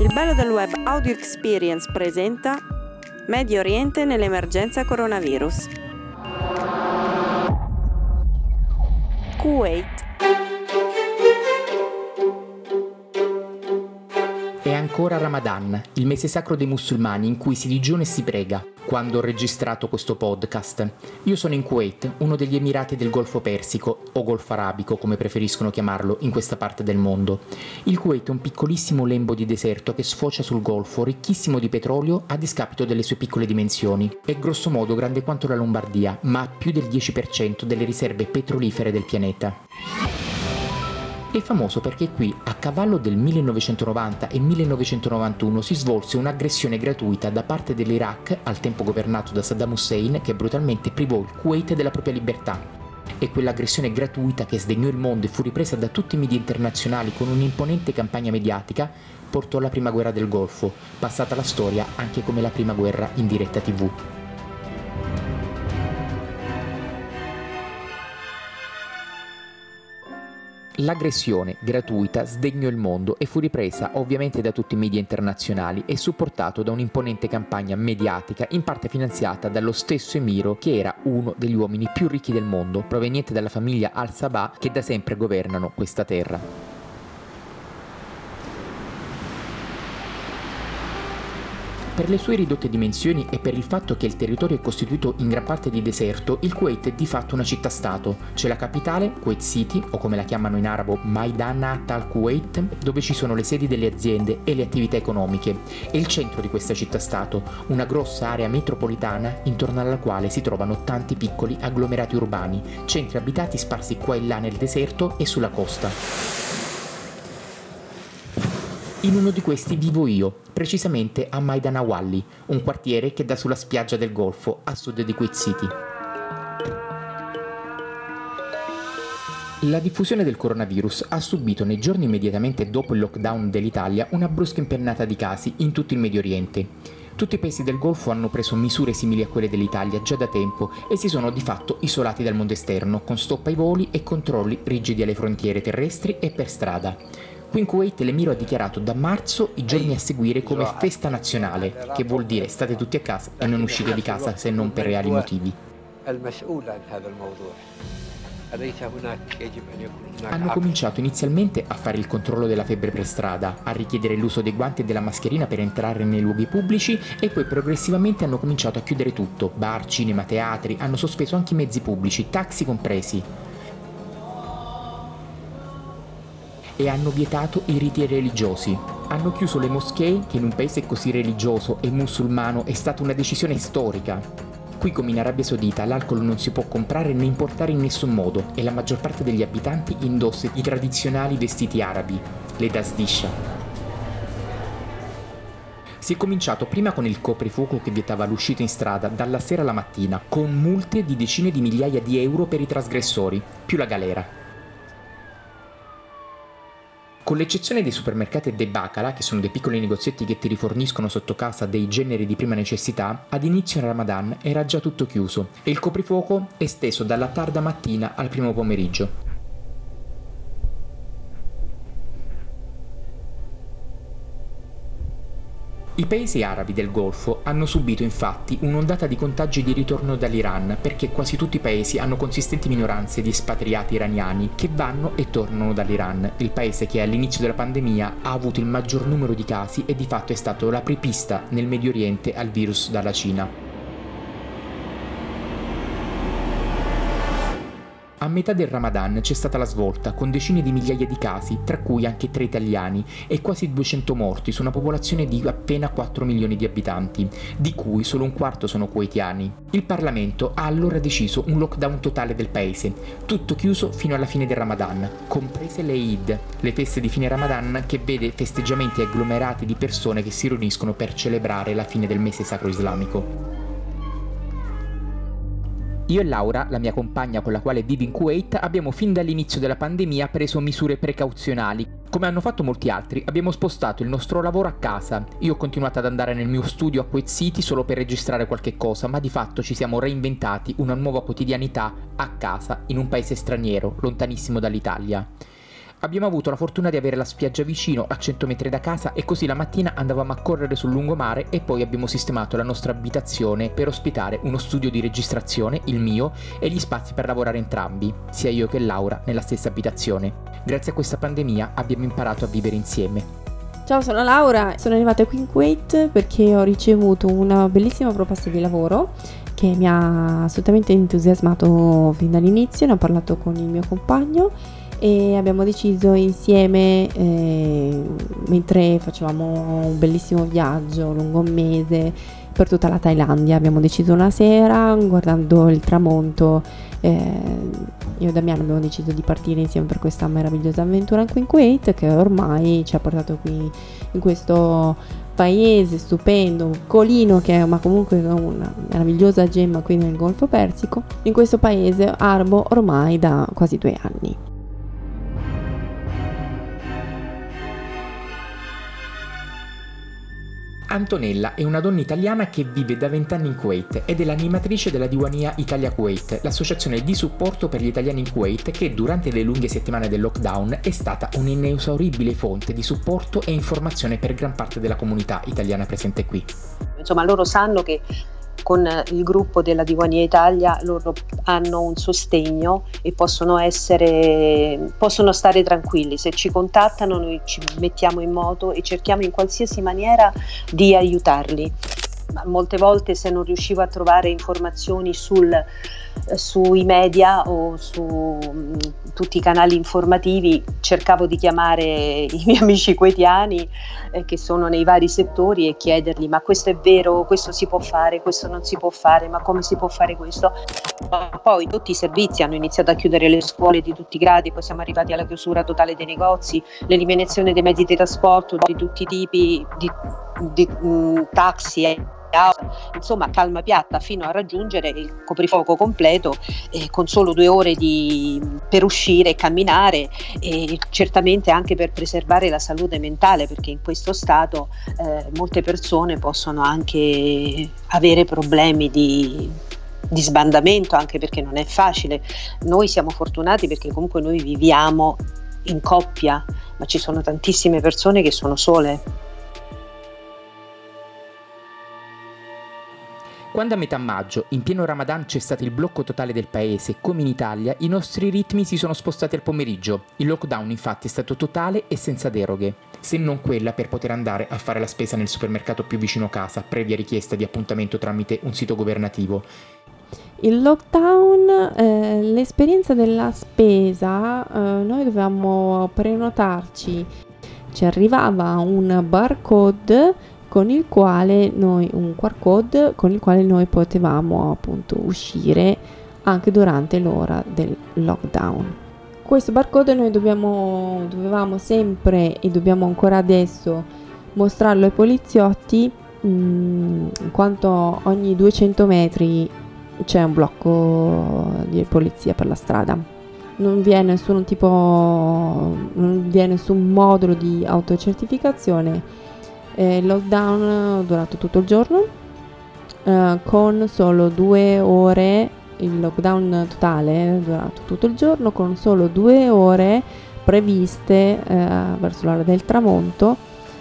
Il bello del web Audio Experience presenta Medio Oriente nell'emergenza coronavirus. Kuwait. È ancora Ramadan, il mese sacro dei musulmani in cui si digiuna e si prega quando ho registrato questo podcast. Io sono in Kuwait, uno degli Emirati del Golfo Persico, o Golfo Arabico come preferiscono chiamarlo in questa parte del mondo. Il Kuwait è un piccolissimo lembo di deserto che sfocia sul Golfo, ricchissimo di petrolio a discapito delle sue piccole dimensioni. È grosso modo grande quanto la Lombardia, ma ha più del 10% delle riserve petrolifere del pianeta. È famoso perché qui, a cavallo del 1990 e 1991, si svolse un'aggressione gratuita da parte dell'Iraq, al tempo governato da Saddam Hussein, che brutalmente privò il Kuwait della propria libertà. E quell'aggressione gratuita che sdegnò il mondo e fu ripresa da tutti i media internazionali con un'imponente campagna mediatica, portò alla prima guerra del Golfo, passata la storia anche come la prima guerra in diretta tv. L'aggressione gratuita sdegnò il mondo e fu ripresa ovviamente da tutti i media internazionali e supportato da un'imponente campagna mediatica in parte finanziata dallo stesso Emiro che era uno degli uomini più ricchi del mondo, proveniente dalla famiglia Al-Sabah che da sempre governano questa terra. Per le sue ridotte dimensioni e per il fatto che il territorio è costituito in gran parte di deserto, il Kuwait è di fatto una città-stato. C'è la capitale, Kuwait City, o come la chiamano in arabo Maidanat al-Kuwait, dove ci sono le sedi delle aziende e le attività economiche, e il centro di questa città-stato, una grossa area metropolitana intorno alla quale si trovano tanti piccoli agglomerati urbani, centri abitati sparsi qua e là nel deserto e sulla costa. In uno di questi vivo io, precisamente a Maidanawalli, un quartiere che dà sulla spiaggia del Golfo, a sud di Kuwait City. La diffusione del coronavirus ha subito nei giorni immediatamente dopo il lockdown dell'Italia una brusca impennata di casi in tutto il Medio Oriente. Tutti i paesi del Golfo hanno preso misure simili a quelle dell'Italia già da tempo e si sono di fatto isolati dal mondo esterno, con stop ai voli e controlli rigidi alle frontiere terrestri e per strada. Qui in Kuwait l'Emiro ha dichiarato da marzo i giorni a seguire come festa nazionale, che vuol dire state tutti a casa e non uscite di casa se non per reali motivi. Hanno cominciato inizialmente a fare il controllo della febbre per strada, a richiedere l'uso dei guanti e della mascherina per entrare nei luoghi pubblici e poi progressivamente hanno cominciato a chiudere tutto, bar, cinema, teatri, hanno sospeso anche i mezzi pubblici, taxi compresi. E hanno vietato i riti religiosi. Hanno chiuso le moschee, che in un paese così religioso e musulmano è stata una decisione storica. Qui come in Arabia Saudita l'alcol non si può comprare né importare in nessun modo e la maggior parte degli abitanti indossa i tradizionali vestiti arabi, le dasdisha. Si è cominciato prima con il coprifuoco che vietava l'uscita in strada dalla sera alla mattina, con multe di decine di migliaia di euro per i trasgressori, più la galera. Con l'eccezione dei supermercati e dei bacala, che sono dei piccoli negozietti che ti riforniscono sotto casa dei generi di prima necessità, ad inizio Ramadan era già tutto chiuso e il coprifuoco esteso dalla tarda mattina al primo pomeriggio. I paesi arabi del Golfo hanno subito infatti un'ondata di contagi di ritorno dall'Iran perché quasi tutti i paesi hanno consistenti minoranze di espatriati iraniani che vanno e tornano dall'Iran, il paese che all'inizio della pandemia ha avuto il maggior numero di casi e di fatto è stato l'apripista nel Medio Oriente al virus dalla Cina. A metà del Ramadan c'è stata la svolta, con decine di migliaia di casi, tra cui anche tre italiani, e quasi 200 morti su una popolazione di appena 4 milioni di abitanti, di cui solo un quarto sono kuwaitiani. Il Parlamento ha allora deciso un lockdown totale del paese, tutto chiuso fino alla fine del Ramadan, comprese le Eid, le feste di fine Ramadan che vede festeggiamenti agglomerati di persone che si riuniscono per celebrare la fine del mese sacro islamico. Io e Laura, la mia compagna con la quale vivo in Kuwait, abbiamo fin dall'inizio della pandemia preso misure precauzionali. Come hanno fatto molti altri, abbiamo spostato il nostro lavoro a casa. Io ho continuato ad andare nel mio studio a Kuwait City solo per registrare qualche cosa, ma di fatto ci siamo reinventati una nuova quotidianità a casa, in un paese straniero, lontanissimo dall'Italia. Abbiamo avuto la fortuna di avere la spiaggia vicino a 100 metri da casa e così la mattina andavamo a correre sul lungomare e poi abbiamo sistemato la nostra abitazione per ospitare uno studio di registrazione, il mio, e gli spazi per lavorare entrambi, sia io che Laura, nella stessa abitazione. Grazie a questa pandemia abbiamo imparato a vivere insieme. Ciao, sono Laura, sono arrivata qui in Kuwait perché ho ricevuto una bellissima proposta di lavoro che mi ha assolutamente entusiasmato fin dall'inizio, ne ho parlato con il mio compagno e abbiamo deciso insieme eh, mentre facevamo un bellissimo viaggio lungo un mese per tutta la Thailandia abbiamo deciso una sera guardando il tramonto eh, io e Damiano abbiamo deciso di partire insieme per questa meravigliosa avventura qui in Kuwait che ormai ci ha portato qui in questo paese stupendo, colino che è ma comunque una meravigliosa gemma qui nel Golfo Persico, in questo paese arabo ormai da quasi due anni. Antonella è una donna italiana che vive da vent'anni in Kuwait ed è l'animatrice della Diwania Italia Kuwait, l'associazione di supporto per gli italiani in Kuwait che durante le lunghe settimane del lockdown è stata un'inesauribile fonte di supporto e informazione per gran parte della comunità italiana presente qui. Insomma, loro sanno che con il gruppo della Diwania Italia loro hanno un sostegno e possono, essere, possono stare tranquilli. Se ci contattano noi ci mettiamo in moto e cerchiamo in qualsiasi maniera di aiutarli molte volte se non riuscivo a trovare informazioni sul, sui media o su mh, tutti i canali informativi cercavo di chiamare i miei amici quetiani eh, che sono nei vari settori e chiedergli ma questo è vero, questo si può fare, questo non si può fare, ma come si può fare questo? Poi tutti i servizi hanno iniziato a chiudere le scuole di tutti i gradi, poi siamo arrivati alla chiusura totale dei negozi, l'eliminazione dei mezzi di trasporto di tutti i tipi, di, di mh, taxi insomma calma piatta fino a raggiungere il coprifuoco completo eh, con solo due ore di, per uscire e camminare e certamente anche per preservare la salute mentale perché in questo stato eh, molte persone possono anche avere problemi di, di sbandamento anche perché non è facile. Noi siamo fortunati perché comunque noi viviamo in coppia, ma ci sono tantissime persone che sono sole Quando a metà maggio, in pieno Ramadan, c'è stato il blocco totale del paese, come in Italia, i nostri ritmi si sono spostati al pomeriggio. Il lockdown infatti è stato totale e senza deroghe, se non quella per poter andare a fare la spesa nel supermercato più vicino casa, previa richiesta di appuntamento tramite un sito governativo. Il lockdown, eh, l'esperienza della spesa, eh, noi dovevamo prenotarci, ci arrivava un barcode con il quale noi un QR code con il quale noi potevamo appunto uscire anche durante l'ora del lockdown. Questo barcode noi dobbiamo, dovevamo sempre e dobbiamo ancora adesso mostrarlo ai poliziotti mm, in quanto ogni 200 metri c'è un blocco di polizia per la strada. Non vi è nessun tipo, non vi è nessun modulo di autocertificazione eh, il lockdown è durato tutto il giorno, eh, con solo due ore, il lockdown totale è durato tutto il giorno, con solo due ore previste eh, verso l'ora del tramonto,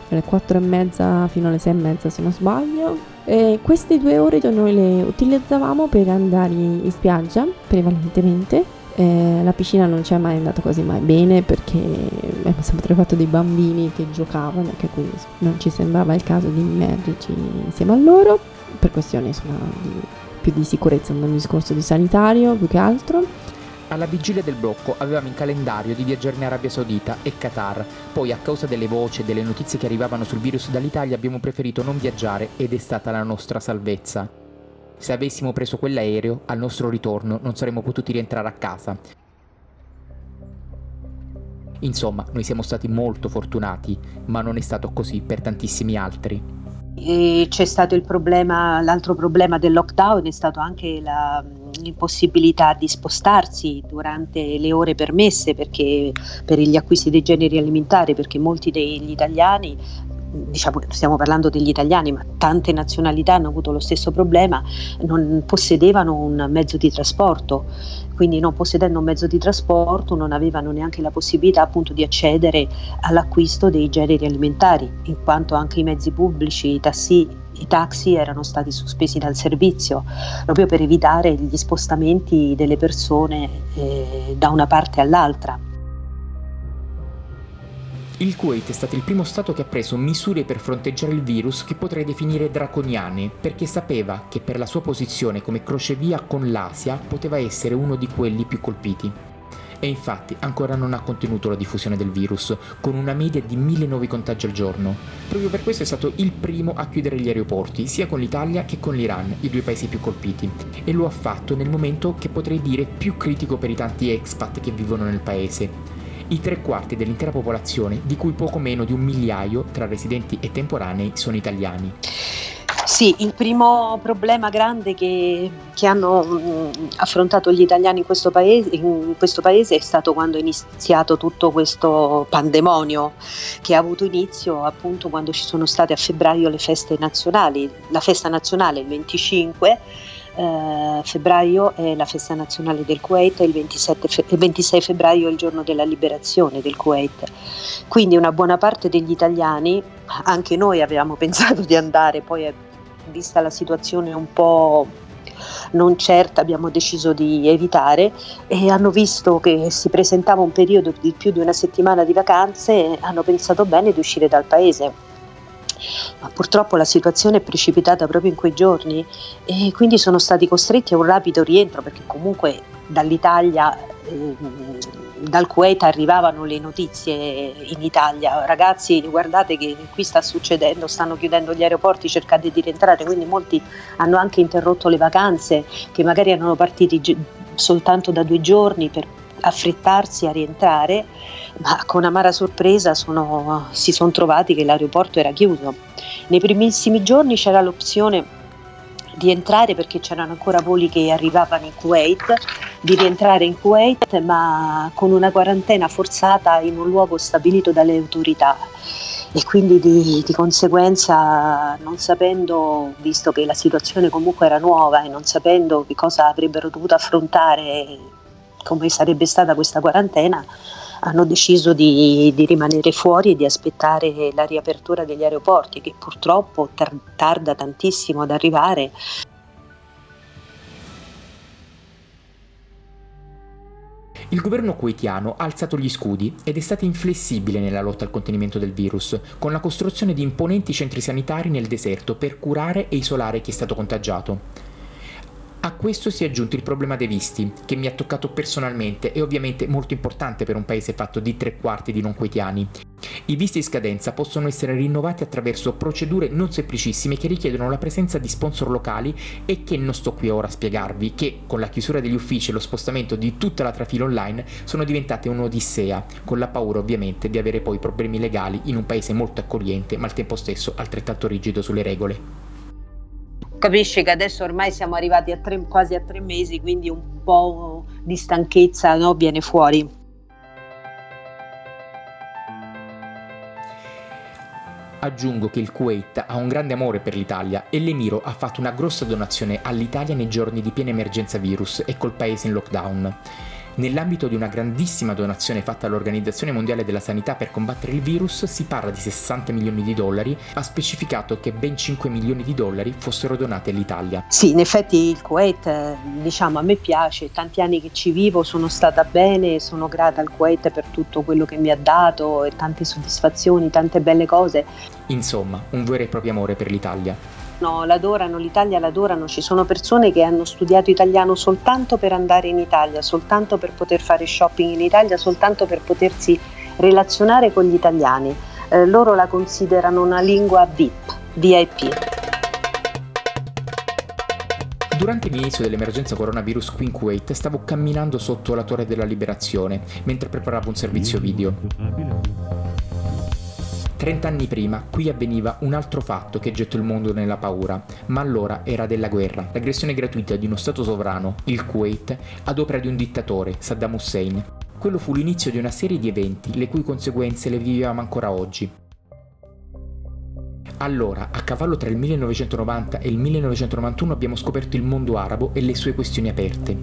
dalle quattro e mezza fino alle sei e mezza se non sbaglio. E queste due ore noi le utilizzavamo per andare in spiaggia prevalentemente eh, la piscina non ci è mai andata quasi mai bene perché abbiamo sempre fatto dei bambini che giocavano, che quindi non ci sembrava il caso di immergerci insieme a loro, per questioni insomma, di, più di sicurezza, non discorso di sanitario più che altro. Alla vigilia del blocco avevamo in calendario di viaggiare in Arabia Saudita e Qatar, poi a causa delle voci e delle notizie che arrivavano sul virus dall'Italia abbiamo preferito non viaggiare ed è stata la nostra salvezza. Se avessimo preso quell'aereo, al nostro ritorno non saremmo potuti rientrare a casa. Insomma, noi siamo stati molto fortunati, ma non è stato così per tantissimi altri. E c'è stato il problema, l'altro problema del lockdown è stato anche la, l'impossibilità di spostarsi durante le ore permesse perché, per gli acquisti dei generi alimentari, perché molti degli italiani diciamo, stiamo parlando degli italiani, ma tante nazionalità hanno avuto lo stesso problema, non possedevano un mezzo di trasporto, quindi non possedendo un mezzo di trasporto non avevano neanche la possibilità appunto di accedere all'acquisto dei generi alimentari, in quanto anche i mezzi pubblici, i tassi i taxi erano stati sospesi dal servizio proprio per evitare gli spostamenti delle persone eh, da una parte all'altra. Il Kuwait è stato il primo Stato che ha preso misure per fronteggiare il virus che potrei definire draconiane, perché sapeva che per la sua posizione come crocevia con l'Asia poteva essere uno di quelli più colpiti. E infatti ancora non ha contenuto la diffusione del virus, con una media di mille nuovi contagi al giorno. Proprio per questo è stato il primo a chiudere gli aeroporti, sia con l'Italia che con l'Iran, i due paesi più colpiti. E lo ha fatto nel momento che potrei dire più critico per i tanti expat che vivono nel paese i tre quarti dell'intera popolazione, di cui poco meno di un migliaio tra residenti e temporanei sono italiani. Sì, il primo problema grande che, che hanno mh, mm, affrontato gli italiani in questo, paese, in questo, paese, è stato quando è iniziato tutto questo pandemonio che ha avuto inizio appunto quando ci sono state a febbraio le feste nazionali, la festa nazionale il 25 eh, febbraio è la festa nazionale del Kuwait e il, fe- il 26 febbraio è il giorno della liberazione del Kuwait. Quindi una buona parte degli italiani, anche noi avevamo pensato di andare, poi vista la situazione un po' non certa abbiamo deciso di evitare e hanno visto che si presentava un periodo di più di una settimana di vacanze e hanno pensato bene di uscire dal paese ma purtroppo la situazione è precipitata proprio in quei giorni e quindi sono stati costretti a un rapido rientro perché comunque dall'Italia, eh, dal Kuwait arrivavano le notizie in Italia, ragazzi guardate che qui sta succedendo, stanno chiudendo gli aeroporti, cercate di rientrare, quindi molti hanno anche interrotto le vacanze che magari erano partiti soltanto da due giorni per affrettarsi a rientrare, ma con amara sorpresa sono, si sono trovati che l'aeroporto era chiuso. Nei primissimi giorni c'era l'opzione di entrare perché c'erano ancora voli che arrivavano in Kuwait, di rientrare in Kuwait ma con una quarantena forzata in un luogo stabilito dalle autorità e quindi di, di, conseguenza non sapendo, visto che la situazione comunque era nuova e non sapendo che cosa avrebbero dovuto affrontare come sarebbe stata questa quarantena, hanno deciso di, di, rimanere fuori e di aspettare la riapertura degli aeroporti che purtroppo tar- tarda tantissimo ad arrivare. Il governo kuwaitiano ha alzato gli scudi ed è stato inflessibile nella lotta al contenimento del virus, con la costruzione di imponenti centri sanitari nel deserto per curare e isolare chi è stato contagiato. A questo si è aggiunto il problema dei visti, che mi ha toccato personalmente e ovviamente molto importante per un paese fatto di tre quarti di non quetiani. I visti in scadenza possono essere rinnovati attraverso procedure non semplicissime che richiedono la presenza di sponsor locali e che non sto qui ora a spiegarvi, che con la chiusura degli uffici e lo spostamento di tutta la trafila online sono diventate un'odissea, con la paura ovviamente di avere poi problemi legali in un paese molto accogliente ma al tempo stesso altrettanto rigido sulle regole. Capisci che adesso ormai siamo arrivati a tre, quasi a tre mesi, quindi un po' di stanchezza no, viene fuori. Aggiungo che il Kuwait ha un grande amore per l'Italia e l'Emiro ha fatto una grossa donazione all'Italia nei giorni di piena emergenza virus e col paese in lockdown. Nell'ambito di una grandissima donazione fatta all'Organizzazione Mondiale della Sanità per combattere il virus si parla di 60 milioni di dollari, ha specificato che ben 5 milioni di dollari fossero donati all'Italia. Sì, in effetti il Kuwait, diciamo, a me piace, tanti anni che ci vivo, sono stata bene, sono grata al Kuwait per tutto quello che mi ha dato e tante soddisfazioni, tante belle cose. Insomma, un vero e proprio amore per l'Italia. No, l'adorano, l'Italia l'adorano, ci sono persone che hanno studiato italiano soltanto per andare in Italia, soltanto per poter fare shopping in Italia, soltanto per potersi relazionare con gli italiani. Eh, loro la considerano una lingua VIP, VIP. Durante l'inizio dell'emergenza coronavirus qui in Kuwait stavo camminando sotto la torre della liberazione mentre preparavo un servizio video. Trent'anni prima qui avveniva un altro fatto che gettò il mondo nella paura, ma allora era della guerra, l'aggressione gratuita di uno Stato sovrano, il Kuwait, ad opera di un dittatore, Saddam Hussein. Quello fu l'inizio di una serie di eventi le cui conseguenze le vivevamo ancora oggi. Allora, a cavallo tra il 1990 e il 1991 abbiamo scoperto il mondo arabo e le sue questioni aperte.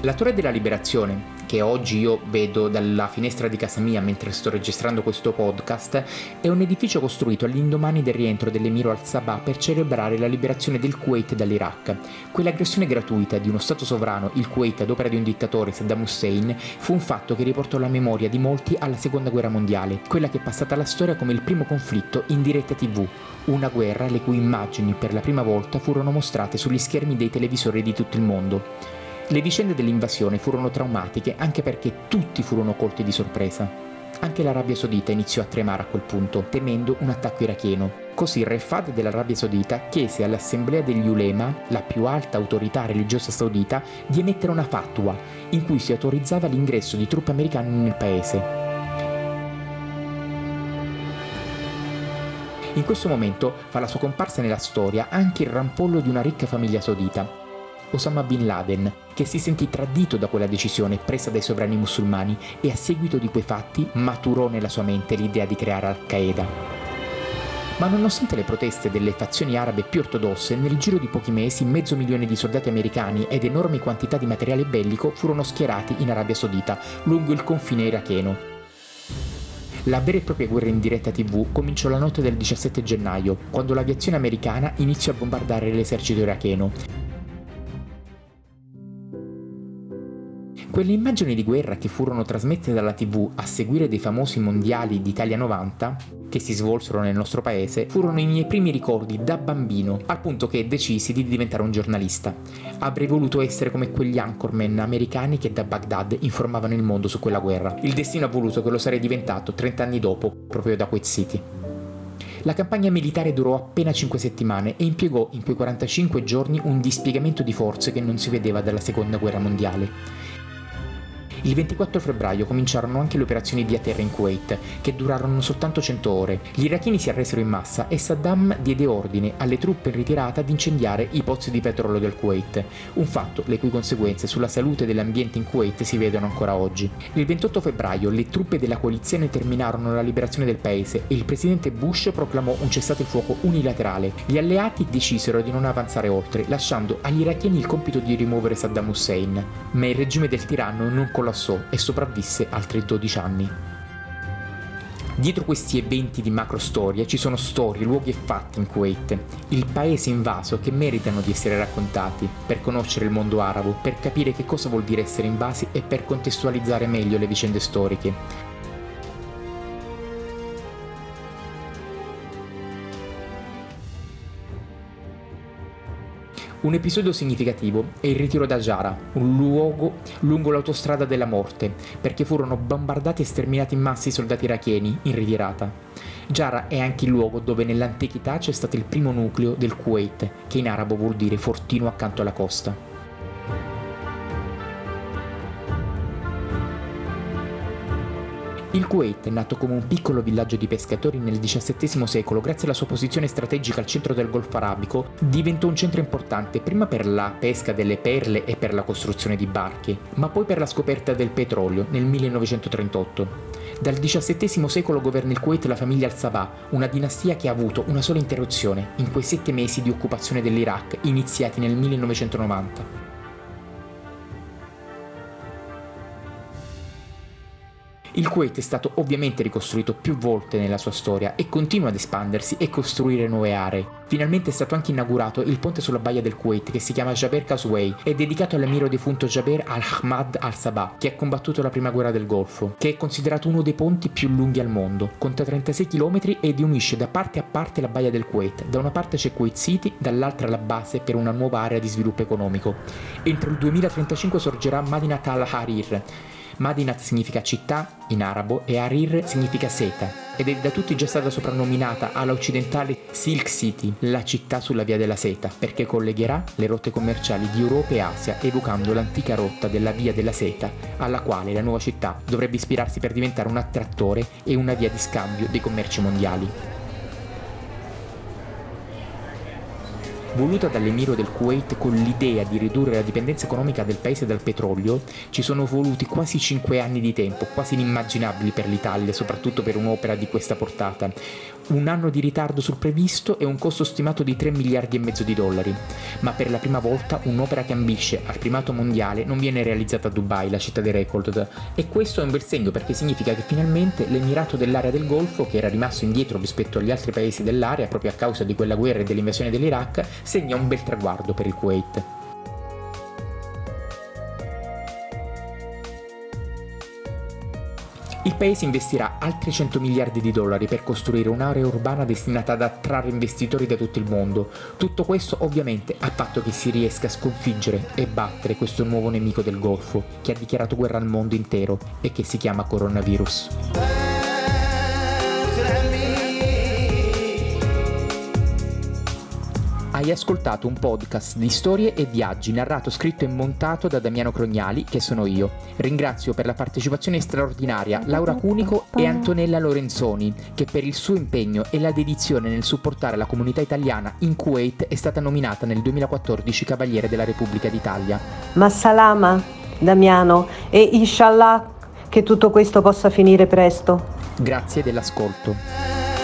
La Torre della Liberazione, che oggi io vedo dalla finestra di casa mia mentre sto registrando questo podcast, è un edificio costruito all'indomani del rientro dell'Emiro al-Sabah per celebrare la liberazione del Kuwait dall'Iraq. Quell'aggressione gratuita di uno Stato sovrano, il Kuwait, ad opera di un dittatore, Saddam Hussein, fu un fatto che riportò la memoria di molti alla Seconda Guerra Mondiale, quella che è passata alla storia come il primo conflitto in diretta TV, una guerra le cui immagini per la prima volta furono mostrate sugli schermi dei televisori di tutto il mondo. Le vicende dell'invasione furono traumatiche anche perché tutti furono colti di sorpresa. Anche l'Arabia Saudita iniziò a tremare a quel punto, temendo un attacco iracheno. Così il re Fahd dell'Arabia Saudita chiese all'Assemblea degli Ulema, la più alta autorità religiosa saudita, di emettere una fatwa in cui si autorizzava l'ingresso di truppe americane nel paese. In questo momento fa la sua comparsa nella storia anche il rampollo di una ricca famiglia saudita, Osama Bin Laden, che si sentì tradito da quella decisione presa dai sovrani musulmani e a seguito di quei fatti maturò nella sua mente l'idea di creare Al-Qaeda. Ma nonostante le proteste delle fazioni arabe più ortodosse, nel giro di pochi mesi mezzo milione di soldati americani ed enormi quantità di materiale bellico furono schierati in Arabia Saudita, lungo il confine iracheno. La vera e propria guerra in diretta TV cominciò la notte del 17 gennaio, quando l'aviazione americana iniziò a bombardare l'esercito iracheno, Quelle immagini di guerra che furono trasmesse dalla TV a seguire dei famosi mondiali d'Italia 90, che si svolsero nel nostro paese, furono i miei primi ricordi da bambino, al punto che decisi di diventare un giornalista. Avrei voluto essere come quegli anchorman americani che da Baghdad informavano il mondo su quella guerra. Il destino ha voluto che lo sarei diventato 30 anni dopo, proprio da Kuwait City. La campagna militare durò appena 5 settimane e impiegò in quei 45 giorni un dispiegamento di forze che non si vedeva dalla seconda guerra mondiale. Il 24 febbraio cominciarono anche le operazioni via terra in Kuwait, che durarono soltanto 100 ore. Gli iracheni si arresero in massa e Saddam diede ordine alle truppe in ritirata di incendiare i pozzi di petrolio del Kuwait, un fatto le cui conseguenze sulla salute dell'ambiente in Kuwait si vedono ancora oggi. Il 28 febbraio le truppe della coalizione terminarono la liberazione del paese e il presidente Bush proclamò un cessate il fuoco unilaterale. Gli alleati decisero di non avanzare oltre, lasciando agli iracheni il compito di rimuovere Saddam Hussein. Ma il regime del tiranno non collassò collassò e sopravvisse altri 12 anni. Dietro questi eventi di macro storia ci sono storie, luoghi e fatti in Kuwait, il paese invaso che meritano di essere raccontati per conoscere il mondo arabo, per capire che cosa vuol dire essere invasi e per contestualizzare meglio le vicende storiche. Un episodio significativo è il ritiro da Jara, un luogo lungo l'autostrada della morte, perché furono bombardati e sterminati in massa i soldati iracheni in ritirata. Jara è anche il luogo dove nell'antichità c'è stato il primo nucleo del Kuwait, che in arabo vuol dire fortino accanto alla costa. Il Kuwait, nato come un piccolo villaggio di pescatori nel XVII secolo grazie alla sua posizione strategica al centro del Golfo Arabico, diventò un centro importante prima per la pesca delle perle e per la costruzione di barche, ma poi per la scoperta del petrolio nel 1938. Dal XVII secolo governa il Kuwait la famiglia al-Sabah, una dinastia che ha avuto una sola interruzione in quei sette mesi di occupazione dell'Iraq iniziati nel 1990. Il Kuwait è stato ovviamente ricostruito più volte nella sua storia e continua ad espandersi e costruire nuove aree. Finalmente è stato anche inaugurato il ponte sulla baia del Kuwait che si chiama Jaber Causeway è dedicato all'emiro defunto Jaber al-Ahmad al-Sabah che ha combattuto la prima guerra del Golfo, che è considerato uno dei ponti più lunghi al mondo. Conta 36 km ed unisce da parte a parte la baia del Kuwait. Da una parte c'è Kuwait City, dall'altra la base per una nuova area di sviluppo economico. Entro il 2035 sorgerà Madinat al-Harir Madinat significa città in arabo e Harir significa seta ed è da tutti già stata soprannominata alla occidentale Silk City, la città sulla via della seta, perché collegherà le rotte commerciali di Europa e Asia evocando l'antica rotta della via della seta, alla quale la nuova città dovrebbe ispirarsi per diventare un attrattore e una via di scambio dei commerci mondiali. Voluta dall'emiro del Kuwait con l'idea di ridurre la dipendenza economica del paese dal petrolio, ci sono voluti quasi 5 anni di tempo, quasi inimmaginabili per l'Italia, soprattutto per un'opera di questa portata un anno di ritardo sul previsto e un costo stimato di 3 miliardi e mezzo di dollari. Ma per la prima volta un'opera che ambisce al primato mondiale non viene realizzata a Dubai, la città dei record. E questo è un bel segno perché significa che finalmente l'Emirato dell'area del Golfo, che era rimasto indietro rispetto agli altri paesi dell'area proprio a causa di quella guerra e dell'invasione dell'Iraq, segna un bel traguardo per il Kuwait. Il paese investirà altri 100 miliardi di dollari per costruire un'area urbana destinata ad attrarre investitori da tutto il mondo. Tutto questo ovviamente a patto che si riesca a sconfiggere e battere questo nuovo nemico del Golfo che ha dichiarato guerra al mondo intero e che si chiama coronavirus. Hai ascoltato un podcast di storie e viaggi narrato, scritto e montato da Damiano Crognali, che sono io. Ringrazio per la partecipazione straordinaria Laura Cunico e Antonella Lorenzoni, che per il suo impegno e la dedizione nel supportare la comunità italiana in Kuwait è stata nominata nel 2014 Cavaliere della Repubblica d'Italia. Ma salama, Damiano, e inshallah che tutto questo possa finire presto. Grazie dell'ascolto.